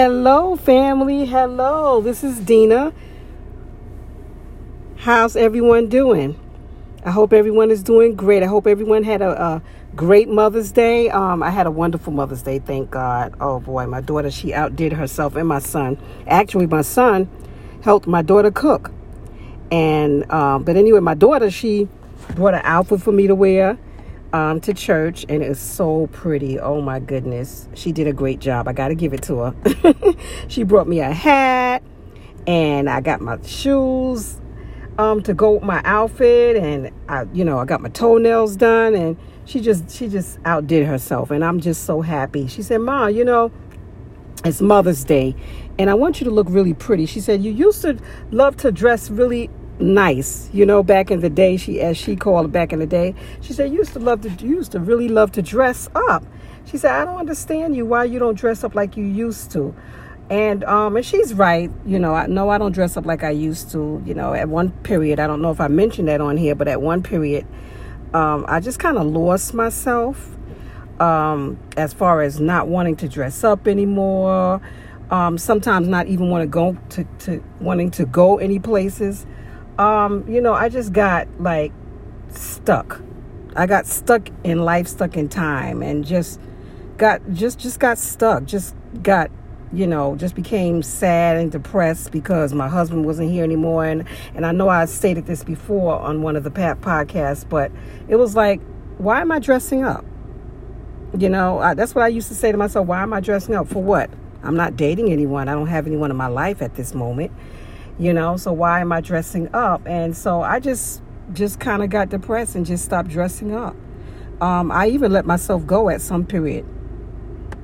Hello, family. Hello. This is Dina. How's everyone doing? I hope everyone is doing great. I hope everyone had a, a great Mother's Day. Um, I had a wonderful Mother's Day, thank God. Oh boy, my daughter, she outdid herself and my son. Actually, my son helped my daughter cook. And, um, but anyway, my daughter, she brought an outfit for me to wear um, to church, and it's so pretty. Oh my goodness, she did a great job. I got to give it to her. she brought me a hat, and I got my shoes um, to go with my outfit, and I, you know, I got my toenails done, and she just she just outdid herself, and I'm just so happy. She said, "Ma, you know." It's Mother's Day, and I want you to look really pretty. She said, You used to love to dress really nice, you know, back in the day. She, as she called it back in the day, she said, "You used to love to, you used to really love to dress up." She said, "I don't understand you. Why you don't dress up like you used to?" And um, and she's right. You know, I know I don't dress up like I used to. You know, at one period, I don't know if I mentioned that on here, but at one period, um, I just kind of lost myself um, as far as not wanting to dress up anymore. Um, sometimes not even want to go to, to wanting to go any places um, you know, I just got like stuck. I got stuck in life, stuck in time, and just got just just got stuck. Just got you know, just became sad and depressed because my husband wasn't here anymore. And, and I know I stated this before on one of the Pat podcasts, but it was like, why am I dressing up? You know, I, that's what I used to say to myself. Why am I dressing up? For what? I'm not dating anyone. I don't have anyone in my life at this moment you know so why am i dressing up? And so i just just kind of got depressed and just stopped dressing up. Um, i even let myself go at some period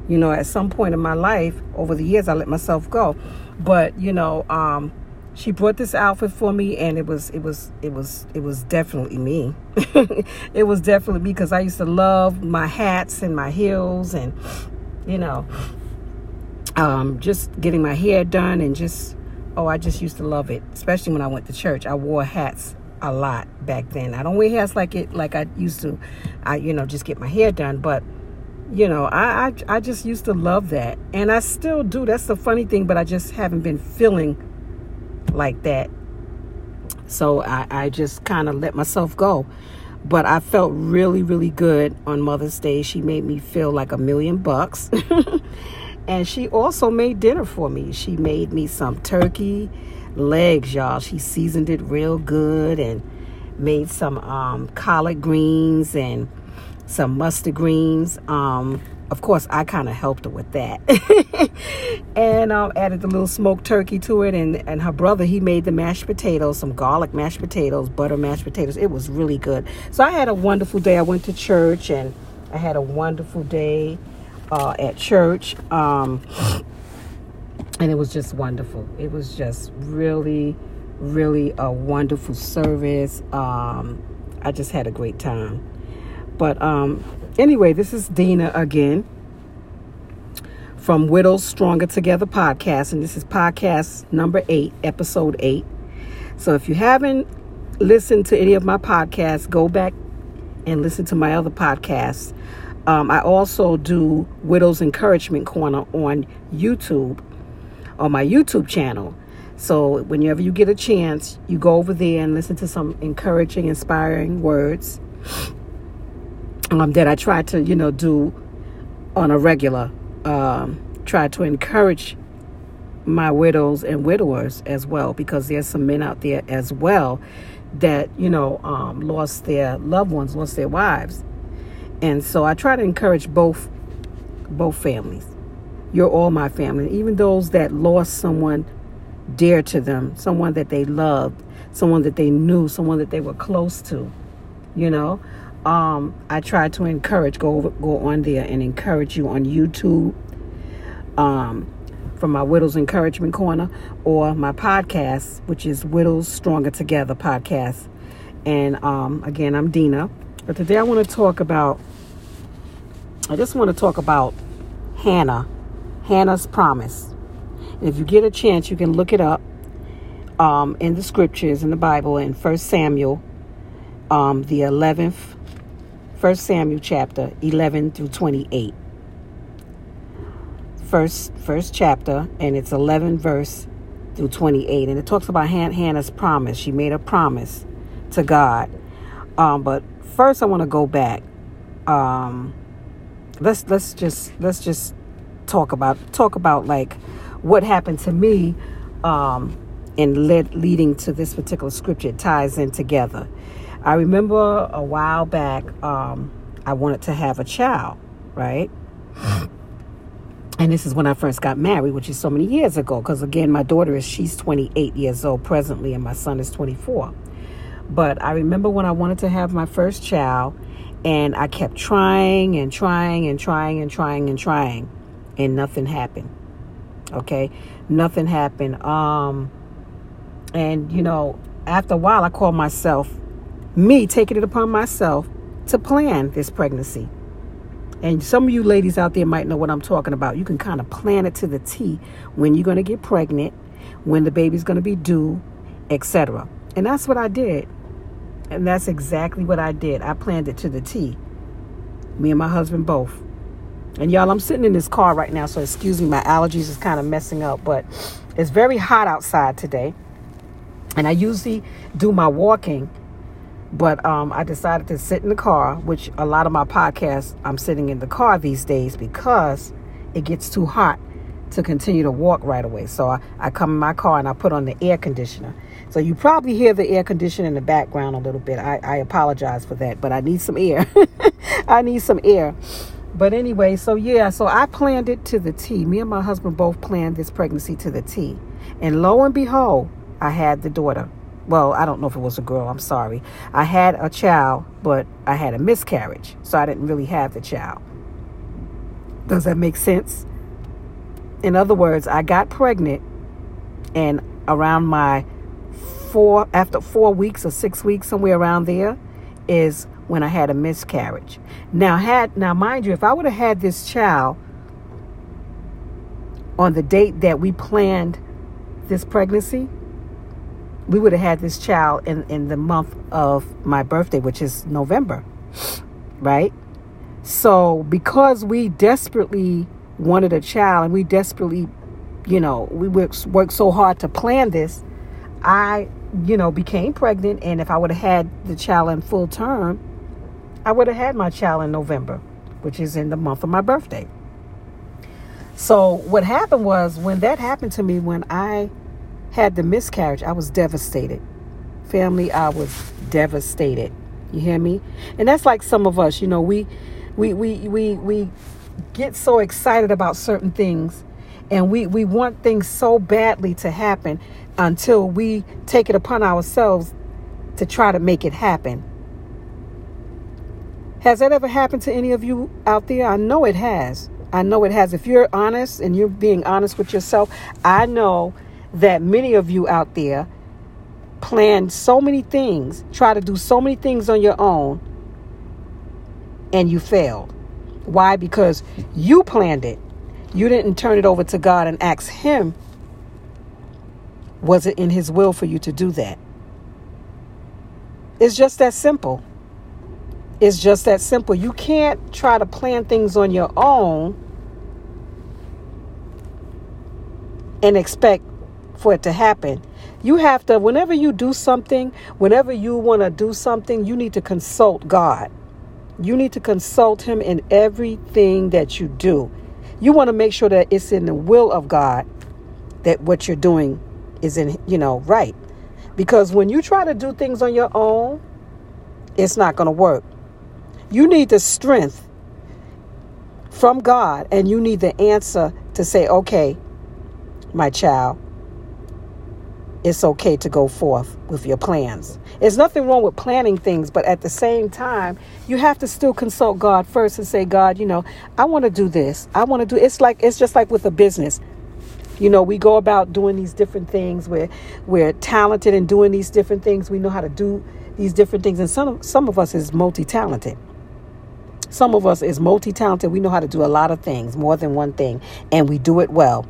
you know at some point in my life over the years i let myself go. But you know um, she brought this outfit for me and it was it was it was it was definitely me. It was definitely me because i used to love my hats and my heels and you know um, just getting my hair done and just Oh, I just used to love it, especially when I went to church. I wore hats a lot back then. I don't wear hats like it like I used to. I you know just get my hair done, but you know I, I I just used to love that, and I still do. That's the funny thing, but I just haven't been feeling like that. So I I just kind of let myself go. But I felt really really good on Mother's Day. She made me feel like a million bucks. And she also made dinner for me. She made me some turkey legs, y'all. She seasoned it real good and made some um, collard greens and some mustard greens. Um, of course, I kind of helped her with that. and um, added the little smoked turkey to it. And, and her brother, he made the mashed potatoes, some garlic mashed potatoes, butter mashed potatoes. It was really good. So I had a wonderful day. I went to church and I had a wonderful day uh, at church. Um, and it was just wonderful. It was just really, really a wonderful service. Um, I just had a great time. But um, anyway, this is Dina again from Widows Stronger Together podcast, and this is podcast number eight, episode eight. So if you haven't listened to any of my podcasts, go back and listen to my other podcasts. Um, I also do Widows Encouragement Corner on YouTube, on my YouTube channel. So whenever you get a chance, you go over there and listen to some encouraging, inspiring words um, that I try to, you know, do on a regular. Um, try to encourage my widows and widowers as well, because there's some men out there as well that, you know, um, lost their loved ones, lost their wives and so I try to encourage both both families. You're all my family, even those that lost someone dear to them, someone that they loved, someone that they knew, someone that they were close to. You know, um, I try to encourage go over, go on there and encourage you on YouTube. Um, from my Widows Encouragement Corner or my podcast, which is Widows Stronger Together podcast. And um, again, I'm Dina. But today I want to talk about I just want to talk about Hannah, Hannah's promise. And if you get a chance, you can look it up um, in the scriptures in the Bible in First Samuel, um, the 11th, First Samuel chapter 11 through 28. first first chapter, and it's 11 verse through 28, and it talks about Hannah's promise. She made a promise to God. Um, but first, I want to go back. Um, let's let's just let's just talk about talk about like what happened to me um, and led leading to this particular scripture. It ties in together. I remember a while back, um, I wanted to have a child, right? And this is when I first got married, which is so many years ago. Because again, my daughter is she's 28 years old presently, and my son is 24. But I remember when I wanted to have my first child, and I kept trying and trying and trying and trying and trying, and nothing happened. Okay, nothing happened. Um, and you know, after a while, I called myself me taking it upon myself to plan this pregnancy. And some of you ladies out there might know what I'm talking about. You can kind of plan it to the T when you're going to get pregnant, when the baby's going to be due, etc. And that's what I did. And that's exactly what I did. I planned it to the T. Me and my husband both. And y'all, I'm sitting in this car right now, so excuse me, my allergies is kind of messing up, but it's very hot outside today. And I usually do my walking but um, I decided to sit in the car, which a lot of my podcasts, I'm sitting in the car these days because it gets too hot to continue to walk right away. So I, I come in my car and I put on the air conditioner. So you probably hear the air conditioner in the background a little bit. I, I apologize for that, but I need some air. I need some air. But anyway, so yeah, so I planned it to the T. Me and my husband both planned this pregnancy to the T. And lo and behold, I had the daughter well, I don't know if it was a girl, I'm sorry. I had a child, but I had a miscarriage, so I didn't really have the child. Does that make sense? In other words, I got pregnant and around my four after 4 weeks or 6 weeks somewhere around there is when I had a miscarriage. Now had now mind you, if I would have had this child on the date that we planned this pregnancy, we would have had this child in, in the month of my birthday, which is November, right? So, because we desperately wanted a child and we desperately, you know, we worked, worked so hard to plan this, I, you know, became pregnant. And if I would have had the child in full term, I would have had my child in November, which is in the month of my birthday. So, what happened was when that happened to me, when I had the miscarriage, I was devastated. Family, I was devastated. You hear me? And that's like some of us, you know, we we we we we get so excited about certain things and we we want things so badly to happen until we take it upon ourselves to try to make it happen. Has that ever happened to any of you out there? I know it has. I know it has. If you're honest and you're being honest with yourself, I know that many of you out there plan so many things, try to do so many things on your own, and you failed. Why? Because you planned it. You didn't turn it over to God and ask Him, was it in His will for you to do that? It's just that simple. It's just that simple. You can't try to plan things on your own and expect for it to happen. You have to, whenever you do something, whenever you want to do something, you need to consult God. You need to consult Him in everything that you do. You want to make sure that it's in the will of God that what you're doing is in, you know, right. Because when you try to do things on your own, it's not going to work. You need the strength from God and you need the answer to say, okay, my child, it's okay to go forth with your plans. There's nothing wrong with planning things, but at the same time, you have to still consult God first and say, God, you know, I want to do this. I want to do it's like it's just like with a business. You know, we go about doing these different things. We're we're talented in doing these different things. We know how to do these different things, and some some of us is multi-talented. Some of us is multi-talented. We know how to do a lot of things, more than one thing, and we do it well.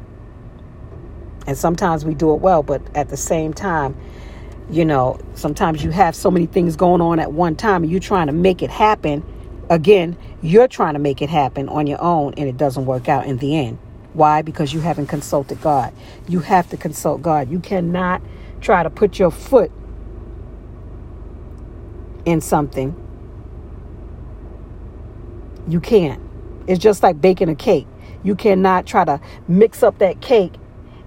And sometimes we do it well, but at the same time, you know, sometimes you have so many things going on at one time and you're trying to make it happen. Again, you're trying to make it happen on your own and it doesn't work out in the end. Why? Because you haven't consulted God. You have to consult God. You cannot try to put your foot in something. You can't. It's just like baking a cake. You cannot try to mix up that cake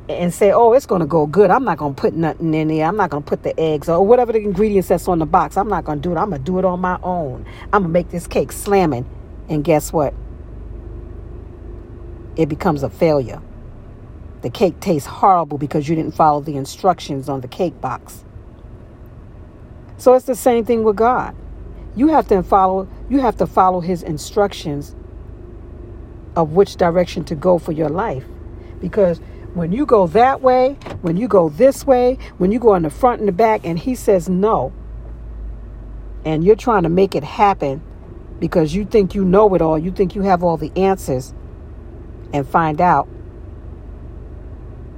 and say, oh, it's going to go good. I'm not going to put nothing in there. I'm not going to put the eggs or whatever the ingredients that's on the box. I'm not going to do it. I'm going to do it on my own. I'm going to make this cake slamming. And guess what? It becomes a failure. The cake tastes horrible because you didn't follow the instructions on the cake box. So it's the same thing with God. You have to follow you have to follow his instructions of which direction to go for your life. Because when you go that way, when you go this way, when you go in the front and the back, and he says no, and you're trying to make it happen because you think you know it all, you think you have all the answers, and find out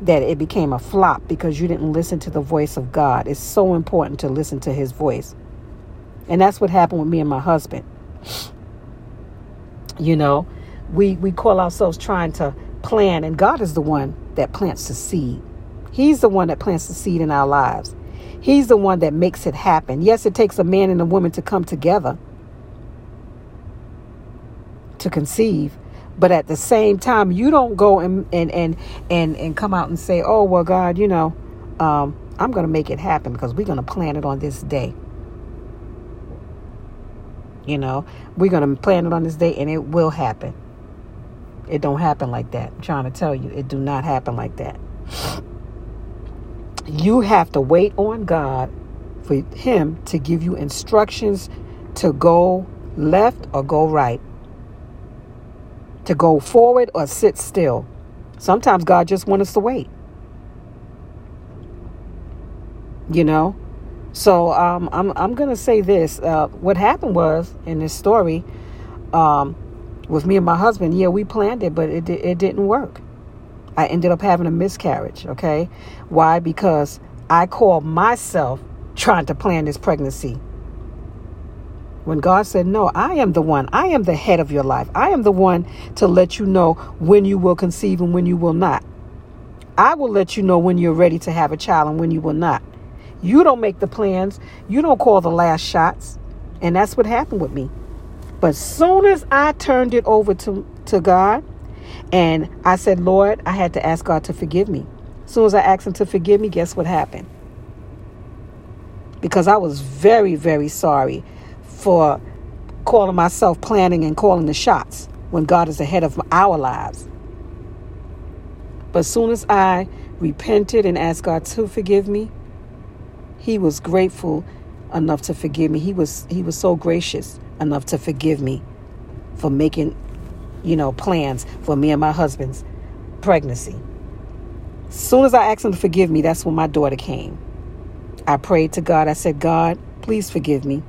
that it became a flop because you didn't listen to the voice of God. It's so important to listen to his voice. And that's what happened with me and my husband. You know, we we call ourselves trying to plan and God is the one that plants the seed. He's the one that plants the seed in our lives. He's the one that makes it happen. Yes, it takes a man and a woman to come together to conceive, but at the same time, you don't go and and and and, and come out and say, "Oh, well, God, you know, um, I'm going to make it happen because we're going to plan it on this day." You know, we're going to plan it on this day, and it will happen. It don't happen like that. I'm trying to tell you, it do not happen like that. You have to wait on God for Him to give you instructions to go left or go right to go forward or sit still. Sometimes God just wants us to wait. You know? So um, I'm, I'm going to say this. Uh, what happened was in this story um, with me and my husband, yeah, we planned it, but it, it didn't work. I ended up having a miscarriage, okay? Why? Because I called myself trying to plan this pregnancy. When God said, No, I am the one. I am the head of your life. I am the one to let you know when you will conceive and when you will not. I will let you know when you're ready to have a child and when you will not. You don't make the plans, you don't call the last shots. And that's what happened with me. But soon as I turned it over to, to God and I said, Lord, I had to ask God to forgive me. As soon as I asked Him to forgive me, guess what happened? Because I was very, very sorry for calling myself planning and calling the shots when God is ahead of our lives. But as soon as I repented and asked God to forgive me, He was grateful enough to forgive me. He was He was so gracious enough to forgive me for making, you know, plans for me and my husband's pregnancy. As soon as I asked him to forgive me, that's when my daughter came. I prayed to God. I said, God, please forgive me.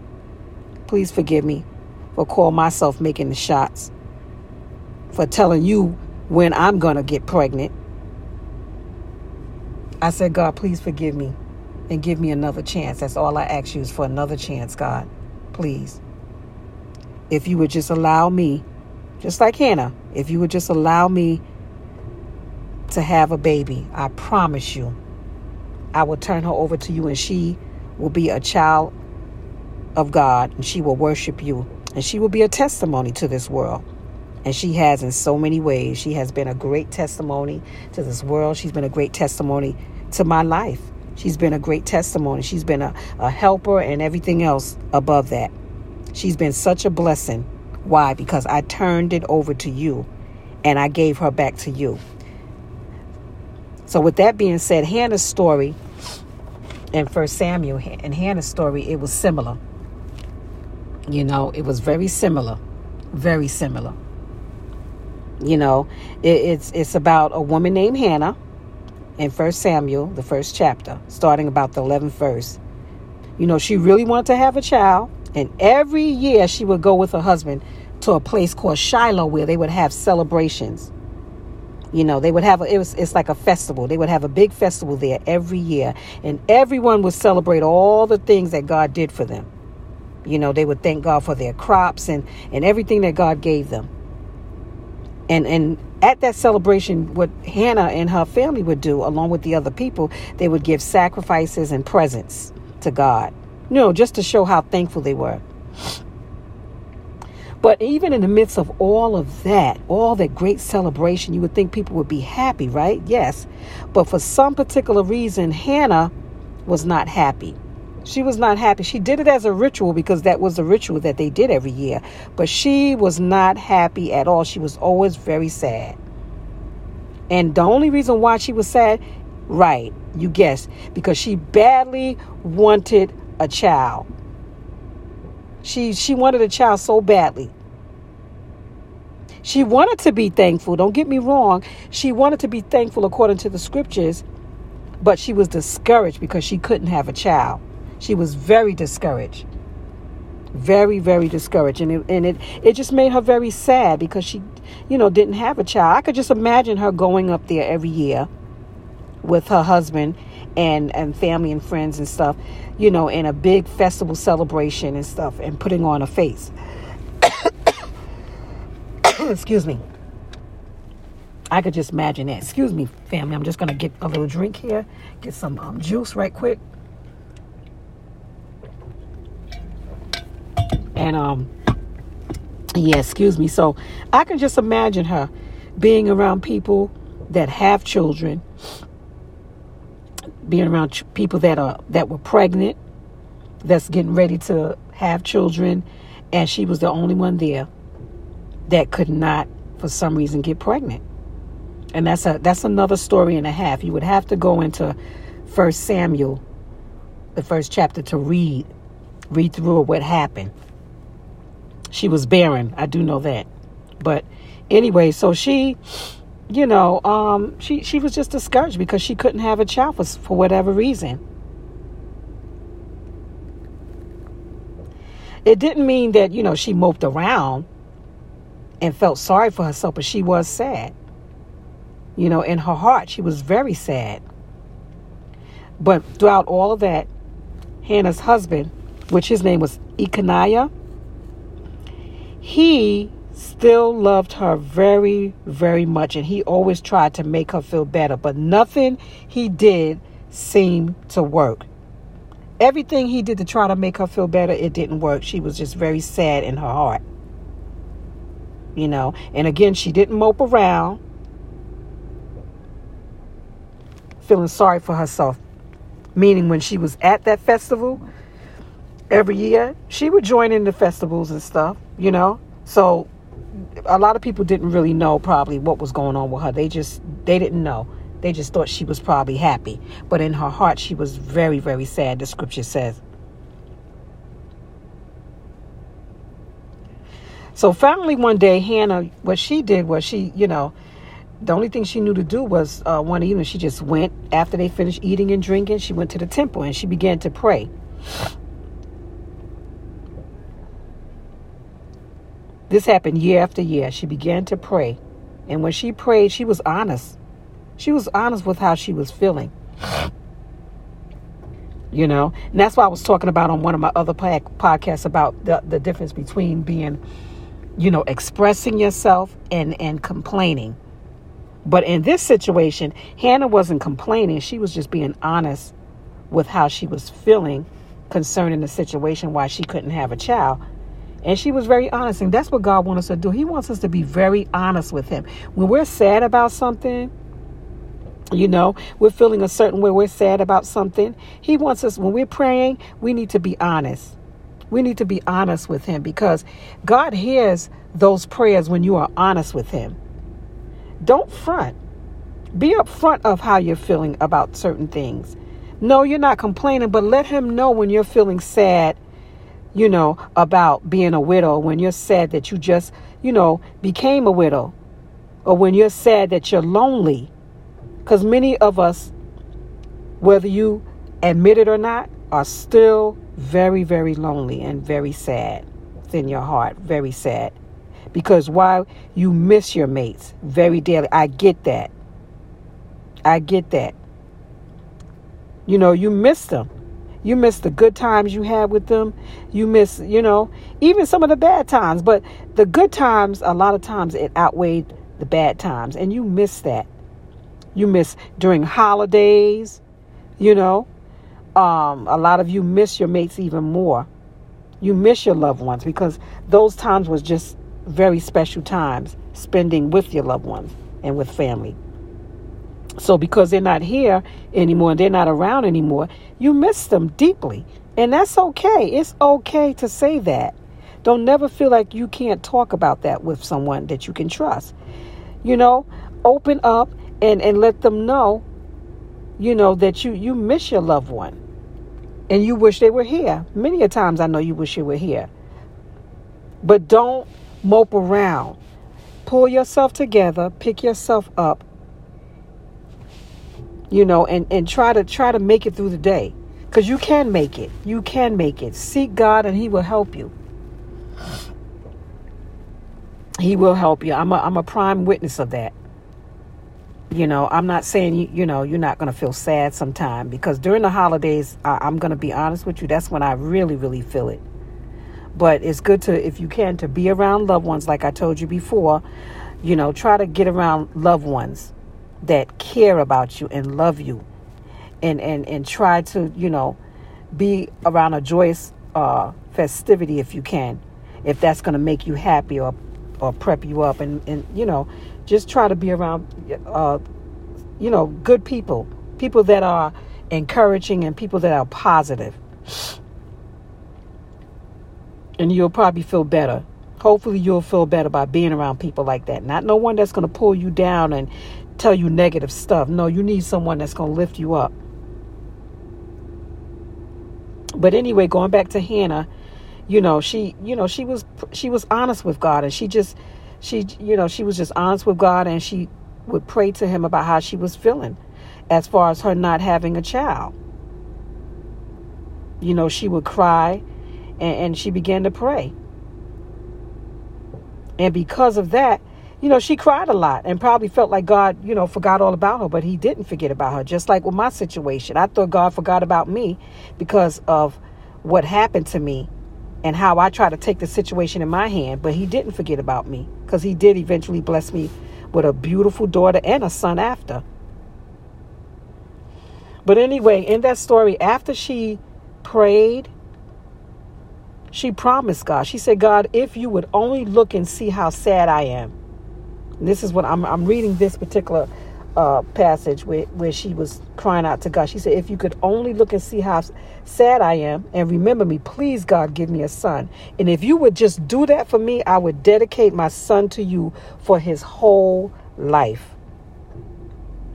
Please forgive me for call myself making the shots, for telling you when I'm going to get pregnant. I said, God, please forgive me and give me another chance. That's all I ask you is for another chance, God. Please. If you would just allow me, just like Hannah, if you would just allow me to have a baby, I promise you, I will turn her over to you and she will be a child of God and she will worship you and she will be a testimony to this world. And she has in so many ways. She has been a great testimony to this world. She's been a great testimony to my life. She's been a great testimony. She's been a, a helper and everything else above that. She's been such a blessing. Why? Because I turned it over to you and I gave her back to you. So, with that being said, Hannah's story in First Samuel and Hannah's story, it was similar. You know, it was very similar, very similar. You know, it, it's it's about a woman named Hannah in First Samuel, the first chapter, starting about the eleventh verse. You know, she really wanted to have a child, and every year she would go with her husband to a place called Shiloh where they would have celebrations. You know, they would have a, it was it's like a festival. They would have a big festival there every year, and everyone would celebrate all the things that God did for them. You know, they would thank God for their crops and, and everything that God gave them. And and at that celebration, what Hannah and her family would do, along with the other people, they would give sacrifices and presents to God. You know, just to show how thankful they were. But even in the midst of all of that, all that great celebration, you would think people would be happy, right? Yes. But for some particular reason, Hannah was not happy. She was not happy. She did it as a ritual because that was a ritual that they did every year. But she was not happy at all. She was always very sad. And the only reason why she was sad, right, you guessed, because she badly wanted a child. She she wanted a child so badly. She wanted to be thankful, don't get me wrong. She wanted to be thankful according to the scriptures, but she was discouraged because she couldn't have a child. She was very discouraged. Very, very discouraged. And it, and it, it just made her very sad because she, you know, didn't have a child. I could just imagine her going up there every year with her husband and, and family and friends and stuff, you know, in a big festival celebration and stuff and putting on a face. Excuse me. I could just imagine that. Excuse me, family. I'm just going to get a little drink here, get some um, juice right quick. And um yeah, excuse me. So I can just imagine her being around people that have children, being around ch- people that are that were pregnant, that's getting ready to have children, and she was the only one there that could not, for some reason, get pregnant. And that's a that's another story and a half. You would have to go into First Samuel, the first chapter, to read read through what happened. She was barren. I do know that. But anyway, so she, you know, um, she she was just discouraged because she couldn't have a child for, for whatever reason. It didn't mean that, you know, she moped around and felt sorry for herself, but she was sad. You know, in her heart, she was very sad. But throughout all of that, Hannah's husband, which his name was Elkanah, he still loved her very, very much, and he always tried to make her feel better. But nothing he did seemed to work. Everything he did to try to make her feel better, it didn't work. She was just very sad in her heart. You know, and again, she didn't mope around, feeling sorry for herself. Meaning, when she was at that festival, every year. She would join in the festivals and stuff, you know. So a lot of people didn't really know probably what was going on with her. They just they didn't know. They just thought she was probably happy, but in her heart she was very very sad. The scripture says. So finally one day Hannah what she did was she, you know, the only thing she knew to do was uh, one evening she just went after they finished eating and drinking she went to the temple and she began to pray This happened year after year. She began to pray. And when she prayed, she was honest. She was honest with how she was feeling. You know, and that's why I was talking about on one of my other podcasts about the, the difference between being, you know, expressing yourself and, and complaining. But in this situation, Hannah wasn't complaining. She was just being honest with how she was feeling concerning the situation, why she couldn't have a child. And she was very honest. And that's what God wants us to do. He wants us to be very honest with Him. When we're sad about something, you know, we're feeling a certain way, we're sad about something. He wants us, when we're praying, we need to be honest. We need to be honest with Him because God hears those prayers when you are honest with Him. Don't front. Be upfront of how you're feeling about certain things. No, you're not complaining, but let Him know when you're feeling sad you know, about being a widow, when you're sad that you just, you know, became a widow, or when you're sad that you're lonely. Because many of us, whether you admit it or not, are still very, very lonely and very sad in your heart, very sad. Because while you miss your mates very dearly, I get that. I get that. You know, you miss them. You miss the good times you had with them. You miss, you know, even some of the bad times. But the good times, a lot of times, it outweighed the bad times. And you miss that. You miss during holidays, you know. Um, a lot of you miss your mates even more. You miss your loved ones because those times was just very special times spending with your loved ones and with family. So because they're not here anymore and they're not around anymore, you miss them deeply. And that's okay. It's okay to say that. Don't never feel like you can't talk about that with someone that you can trust. You know, open up and, and let them know, you know, that you, you miss your loved one and you wish they were here. Many a times I know you wish you were here. But don't mope around. Pull yourself together, pick yourself up, you know, and, and try to try to make it through the day. Because you can make it. You can make it. Seek God and He will help you. He will help you. I'm a, I'm a prime witness of that. You know, I'm not saying you, you know you're not going to feel sad sometime because during the holidays, I, I'm going to be honest with you. That's when I really, really feel it. But it's good to, if you can, to be around loved ones, like I told you before. You know, try to get around loved ones that care about you and love you, and and and try to, you know, be around a joyous uh, festivity if you can, if that's going to make you happy or or prep you up, and and you know, just try to be around, uh, you know, good people, people that are encouraging and people that are positive and you'll probably feel better. Hopefully, you'll feel better by being around people like that. Not no one that's going to pull you down and tell you negative stuff. No, you need someone that's going to lift you up. But anyway, going back to Hannah, you know, she, you know, she was she was honest with God and she just she you know, she was just honest with God and she would pray to him about how she was feeling as far as her not having a child. You know, she would cry and, and she began to pray. And because of that, you know, she cried a lot and probably felt like God, you know, forgot all about her, but he didn't forget about her. Just like with my situation, I thought God forgot about me because of what happened to me and how I tried to take the situation in my hand, but he didn't forget about me because he did eventually bless me with a beautiful daughter and a son after. But anyway, in that story, after she prayed she promised God. She said, God, if you would only look and see how sad I am. This is what I'm, I'm reading this particular uh, passage where, where she was crying out to God. She said, If you could only look and see how sad I am and remember me, please, God, give me a son. And if you would just do that for me, I would dedicate my son to you for his whole life.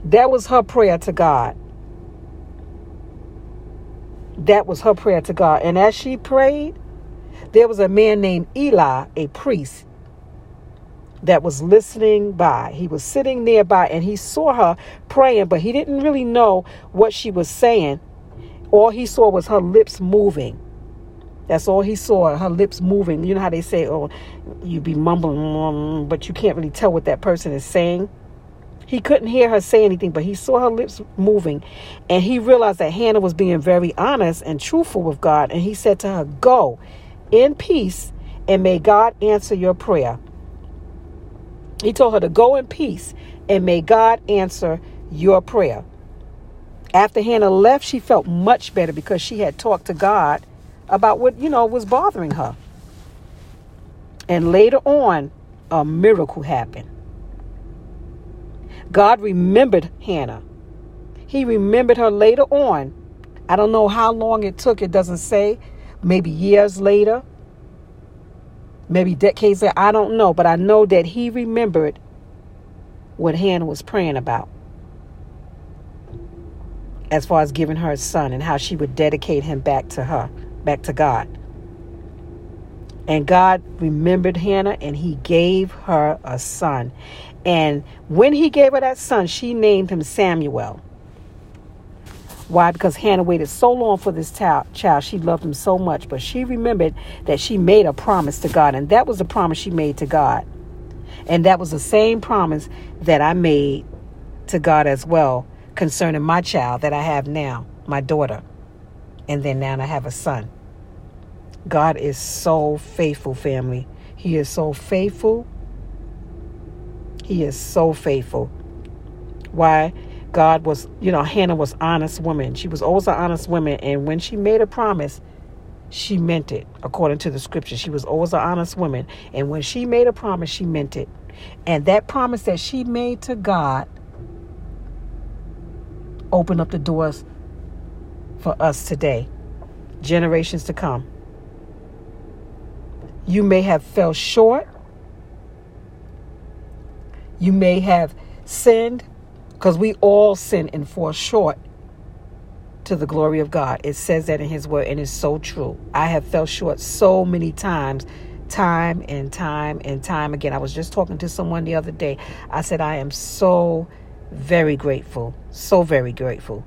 That was her prayer to God. That was her prayer to God. And as she prayed, there was a man named Eli, a priest, that was listening by. He was sitting nearby and he saw her praying, but he didn't really know what she was saying. All he saw was her lips moving. That's all he saw, her lips moving. You know how they say, oh, you be mumbling, but you can't really tell what that person is saying. He couldn't hear her say anything, but he saw her lips moving. And he realized that Hannah was being very honest and truthful with God. And he said to her, Go in peace, and may God answer your prayer. He told her to go in peace, and may God answer your prayer. After Hannah left, she felt much better because she had talked to God about what, you know, was bothering her. And later on, a miracle happened. God remembered Hannah. He remembered her later on. I don't know how long it took, it doesn't say maybe years later, maybe decades later. I don't know, but I know that he remembered what Hannah was praying about as far as giving her a son and how she would dedicate him back to her, back to God. And God remembered Hannah and he gave her a son. And when he gave her that son, she named him Samuel. Why? Because Hannah waited so long for this child. She loved him so much, but she remembered that she made a promise to God, and that was the promise she made to God. And that was the same promise that I made to God as well concerning my child that I have now, my daughter. And then now I have a son. God is so faithful, family. He is so faithful. He is so faithful. Why? God was, you know, Hannah was honest woman. She was always an honest woman. And when she made a promise, she meant it according to the scripture. She was always an honest woman. And when she made a promise, she meant it. And that promise that she made to God opened up the doors for us today, generations to come. You may have fell short. You may have sinned because we all sin and fall short to the glory of God. It says that in His Word, and it's so true. I have fell short so many times, time and time and time again. I was just talking to someone the other day. I said, I am so very grateful, so very grateful.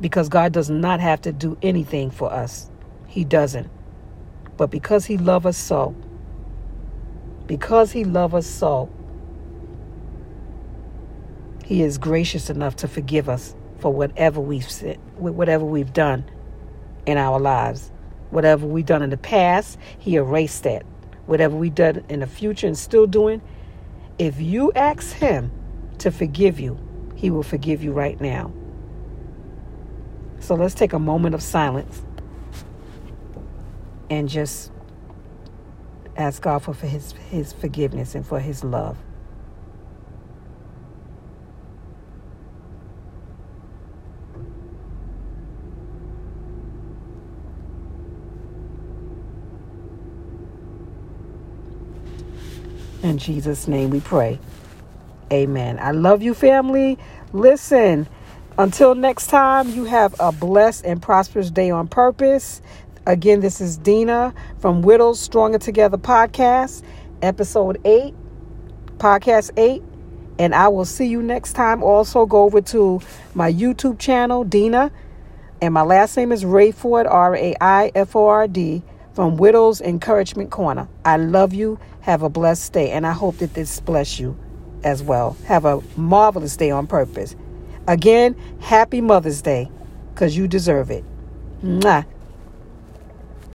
Because God does not have to do anything for us, He doesn't. But because He loves us so, because He loves us so, He is gracious enough to forgive us for whatever we've said, whatever we've done in our lives. Whatever we've done in the past, He erased that. Whatever we've done in the future and still doing, if you ask Him to forgive you, He will forgive you right now. So let's take a moment of silence and just ask God for, his, his forgiveness and for His love. In Jesus' name we pray. Amen. I love you, family. Listen, until next time, you have a blessed and prosperous day on purpose. Again, this is Dina from Widows Stronger Together podcast, episode 8, podcast 8. And I will see you next time. Also, go over to my YouTube channel, Dina. And my last name is Raiford, R A I F O R D from Widow's Encouragement Corner. I love you. Have a blessed day, and I hope that this bless you as well. Have a marvelous day on purpose. Again, happy Mother's Day because you deserve it. Mwah.